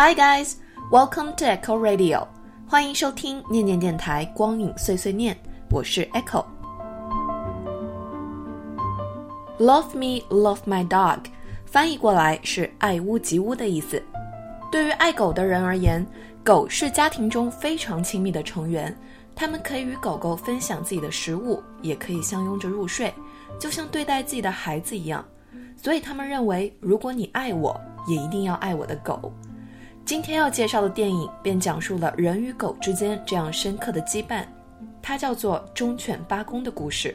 Hi guys, welcome to Echo Radio，欢迎收听念念电台光影碎碎念，我是 Echo。Love me, love my dog，翻译过来是爱屋及乌的意思。对于爱狗的人而言，狗是家庭中非常亲密的成员，他们可以与狗狗分享自己的食物，也可以相拥着入睡，就像对待自己的孩子一样。所以他们认为，如果你爱我，也一定要爱我的狗。今天要介绍的电影便讲述了人与狗之间这样深刻的羁绊，它叫做《忠犬八公的故事》。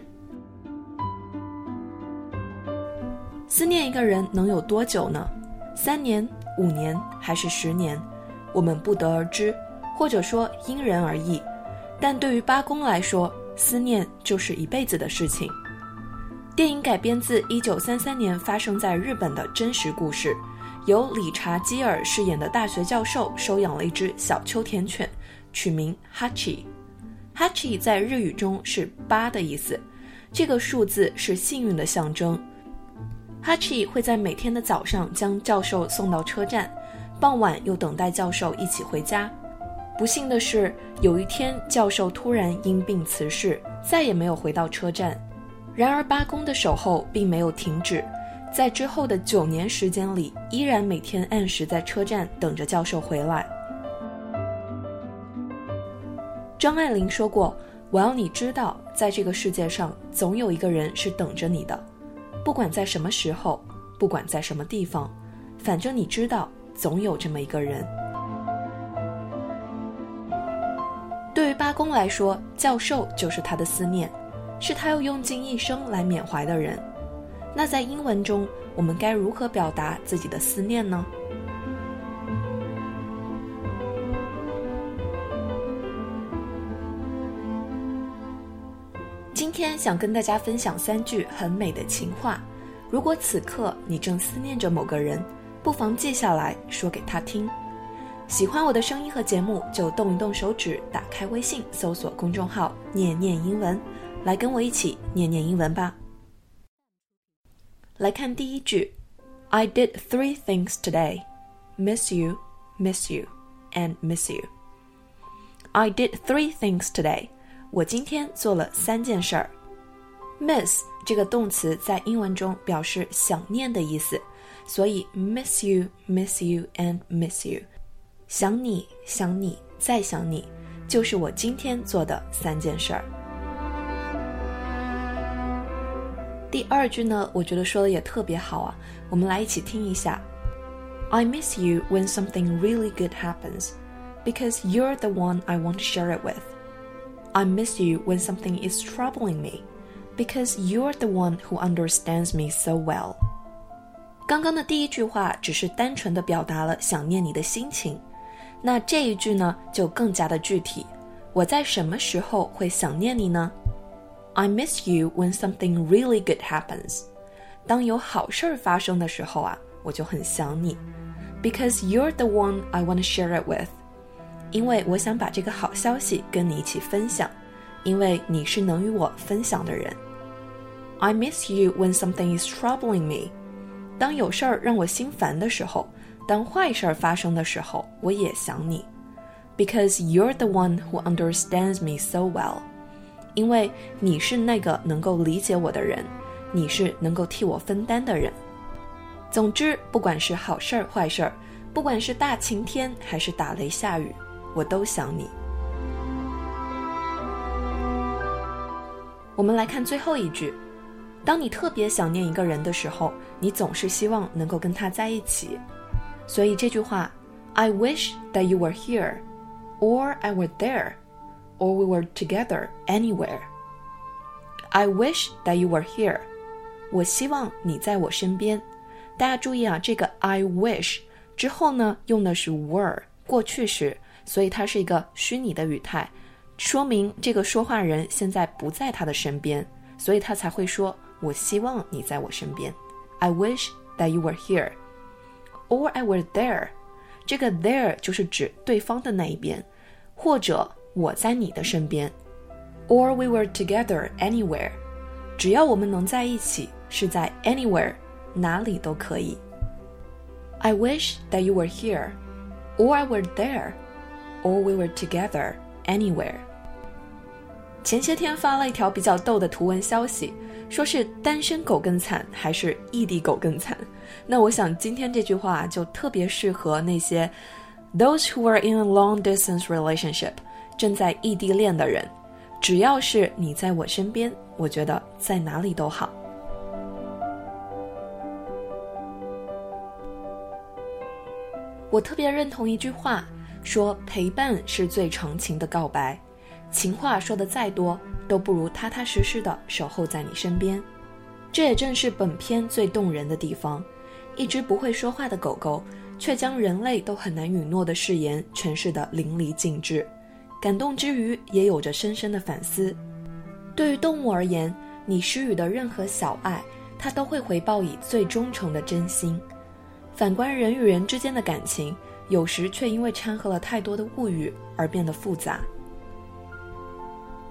思念一个人能有多久呢？三年、五年还是十年？我们不得而知，或者说因人而异。但对于八公来说，思念就是一辈子的事情。电影改编自1933年发生在日本的真实故事，由理查基尔饰演的大学教授收养了一只小秋田犬，取名 Hachi。Hachi 在日语中是八的意思，这个数字是幸运的象征。Hachi 会在每天的早上将教授送到车站，傍晚又等待教授一起回家。不幸的是，有一天教授突然因病辞世，再也没有回到车站。然而，八公的守候并没有停止，在之后的九年时间里，依然每天按时在车站等着教授回来。张爱玲说过：“我要你知道，在这个世界上，总有一个人是等着你的，不管在什么时候，不管在什么地方，反正你知道，总有这么一个人。”对于八公来说，教授就是他的思念。是他要用尽一生来缅怀的人，那在英文中，我们该如何表达自己的思念呢？今天想跟大家分享三句很美的情话。如果此刻你正思念着某个人，不妨记下来说给他听。喜欢我的声音和节目，就动一动手指，打开微信，搜索公众号“念念英文”。来跟我一起念念英文吧。来看第一句，I did three things today: miss you, miss you, and miss you. I did three things today. 我今天做了三件事儿。Miss 这个动词在英文中表示想念的意思，所以 miss you, miss you, and miss you，想你想你再想你，就是我今天做的三件事儿。 第二句呢，我觉得说的也特别好啊，我们来一起听一下。I miss you when something really good happens, because you're the one I want to share it with. I miss you when something is troubling me, because you're the one who understands me so well. 刚刚的第一句话只是单纯的表达了想念你的心情，那这一句呢就更加的具体。我在什么时候会想念你呢 ？I miss you when something really good happens。当有好事儿发生的时候啊，我就很想你，because you're the one I want to share it with。因为我想把这个好消息跟你一起分享，因为你是能与我分享的人。I miss you when something is troubling me。当有事儿让我心烦的时候，当坏事儿发生的时候，我也想你，because you're the one who understands me so well。 因为你是那个能够理解我的人，你是能够替我分担的人。总之，不管是好事儿坏事儿，不管是大晴天还是打雷下雨，我都想你。我们来看最后一句：当你特别想念一个人的时候，你总是希望能够跟他在一起。所以这句话：I wish that you were here, or I were there。Or we were together anywhere. I wish that you were here. 我希望你在我身边。大家注意啊，这个 I wish 之后呢，用的是 were 过去时，所以它是一个虚拟的语态，说明这个说话人现在不在他的身边，所以他才会说我希望你在我身边。I wish that you were here, or I were there. 这个 there 就是指对方的那一边，或者我在你的身边，or we were together anywhere，只要我们能在一起，是在 anywhere 哪里都可以。I wish that you were here。 or I were there, or we were together anywhere。前些天发了一条比较逗的图文消息，说是单身狗更惨还是异地狗更惨？那我想今天这句话就特别适合那些 those who are in a long distance relationship 正在异地恋的人。只要是你在我身边，我觉得在哪里都好。我特别认同一句话，说陪伴是最长情的告白。情话说的再多，都不如踏踏实实的守候在你身边。这也正是本片最动人的地方。一只不会说话的狗狗，却将人类都很难允诺的誓言诠释得淋漓尽致。感动之余，也有着深深的反思。对于动物而言，你施予的任何小爱，它都会回报以最忠诚的真心。反观人与人之间的感情，有时却因为掺和了太多的物欲而变得复杂。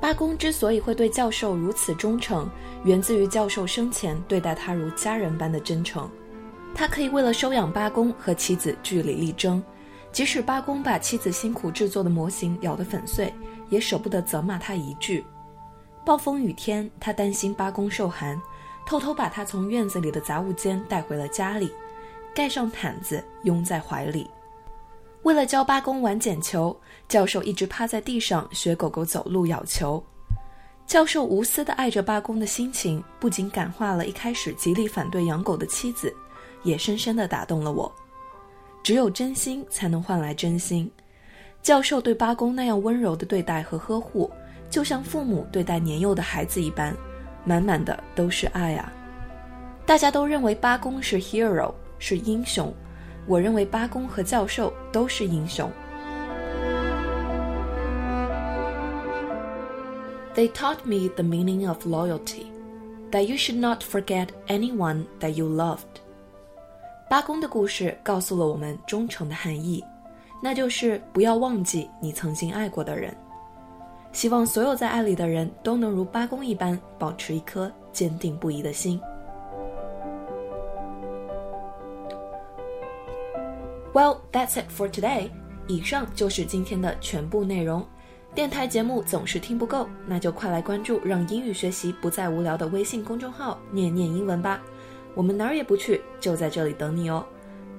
八公之所以会对教授如此忠诚，源自于教授生前对待他如家人般的真诚。他可以为了收养八公和妻子据理力争，即使八公把妻子辛苦制作的模型咬得粉碎，也舍不得责骂他一句。暴风雨天，他担心八公受寒，偷偷把他从院子里的杂物间带回了家里，盖上毯子，拥在怀里。为了教八公玩捡球，教授一直趴在地上学狗狗走路、咬球。教授无私的爱着八公的心情，不仅感化了一开始极力反对养狗的妻子，也深深的打动了我。只有真心才能换来真心。教授对八公那样温柔的对待和呵护，就像父母对待年幼的孩子一般，满满的都是爱啊！大家都认为八公是 hero，是英雄。我认为八公和教授都是英雄。They taught me the meaning of loyalty, that you should not forget anyone that you loved. 八公的故事告诉了我们忠诚的含义，那就是不要忘记你曾经爱过的人。希望所有在爱里的人都能如八公一般，保持一颗坚定不移的心。Well, that's it for today. 以上就是今天的全部内容。电台节目总是听不够，那就快来关注让英语学习不再无聊的微信公众号“念念英文”吧。我们哪儿也不去，就在这里等你哦。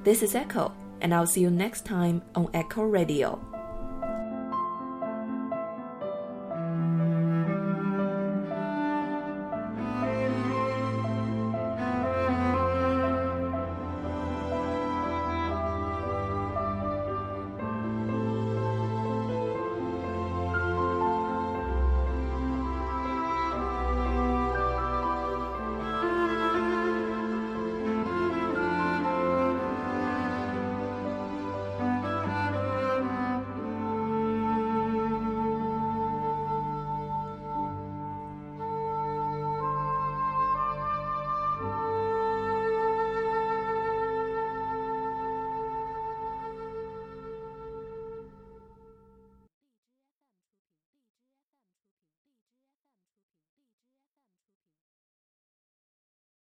This is Echo, and I'll see you next time on Echo Radio.